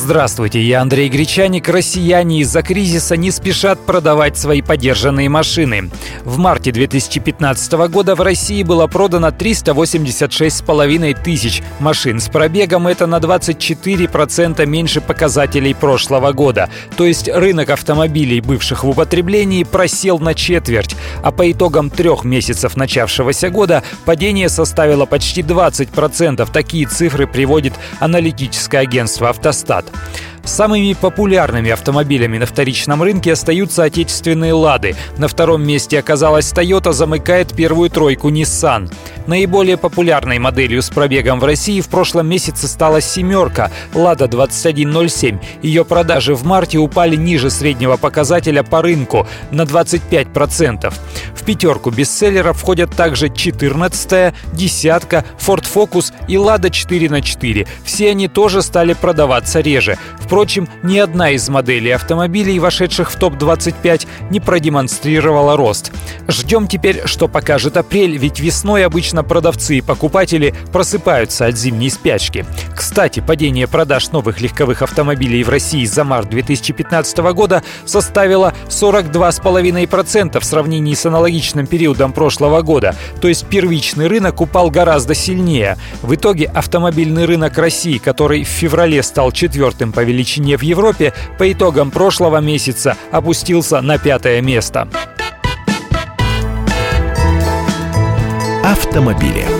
Здравствуйте, я Андрей Гречаник. Россияне из-за кризиса не спешат продавать свои подержанные машины. В марте 2015 года в России было продано 386,5 тысяч машин с пробегом. Это на 24% меньше показателей прошлого года. То есть рынок автомобилей, бывших в употреблении, просел на четверть. А по итогам трех месяцев начавшегося года падение составило почти 20%. Такие цифры приводит аналитическое агентство «Автостат». Самыми популярными автомобилями на вторичном рынке остаются отечественные «Лады». На втором месте оказалась Toyota, замыкает первую тройку Nissan. Наиболее популярной моделью с пробегом в России в прошлом месяце стала «семерка» «Лада 2107». Ее продажи в марте упали ниже среднего показателя по рынку на 25%. В пятерку бестселлеров входят также 14-я, «десятка», Ford Focus и «Лада 4 на 4». Все они тоже стали продаваться реже. Впрочем, ни одна из моделей автомобилей, вошедших в топ-25, не продемонстрировала рост. Ждем теперь, что покажет апрель, ведь весной обычно продавцы и покупатели просыпаются от зимней спячки. Кстати, падение продаж новых легковых автомобилей в России за март 2015 года составило 42,5% в сравнении с аналогичным периодом прошлого года, то есть первичный рынок упал гораздо сильнее. В итоге автомобильный рынок России, который в феврале стал четвертым по величине в Европе, по итогам прошлого месяца опустился на пятое место. Автомобили.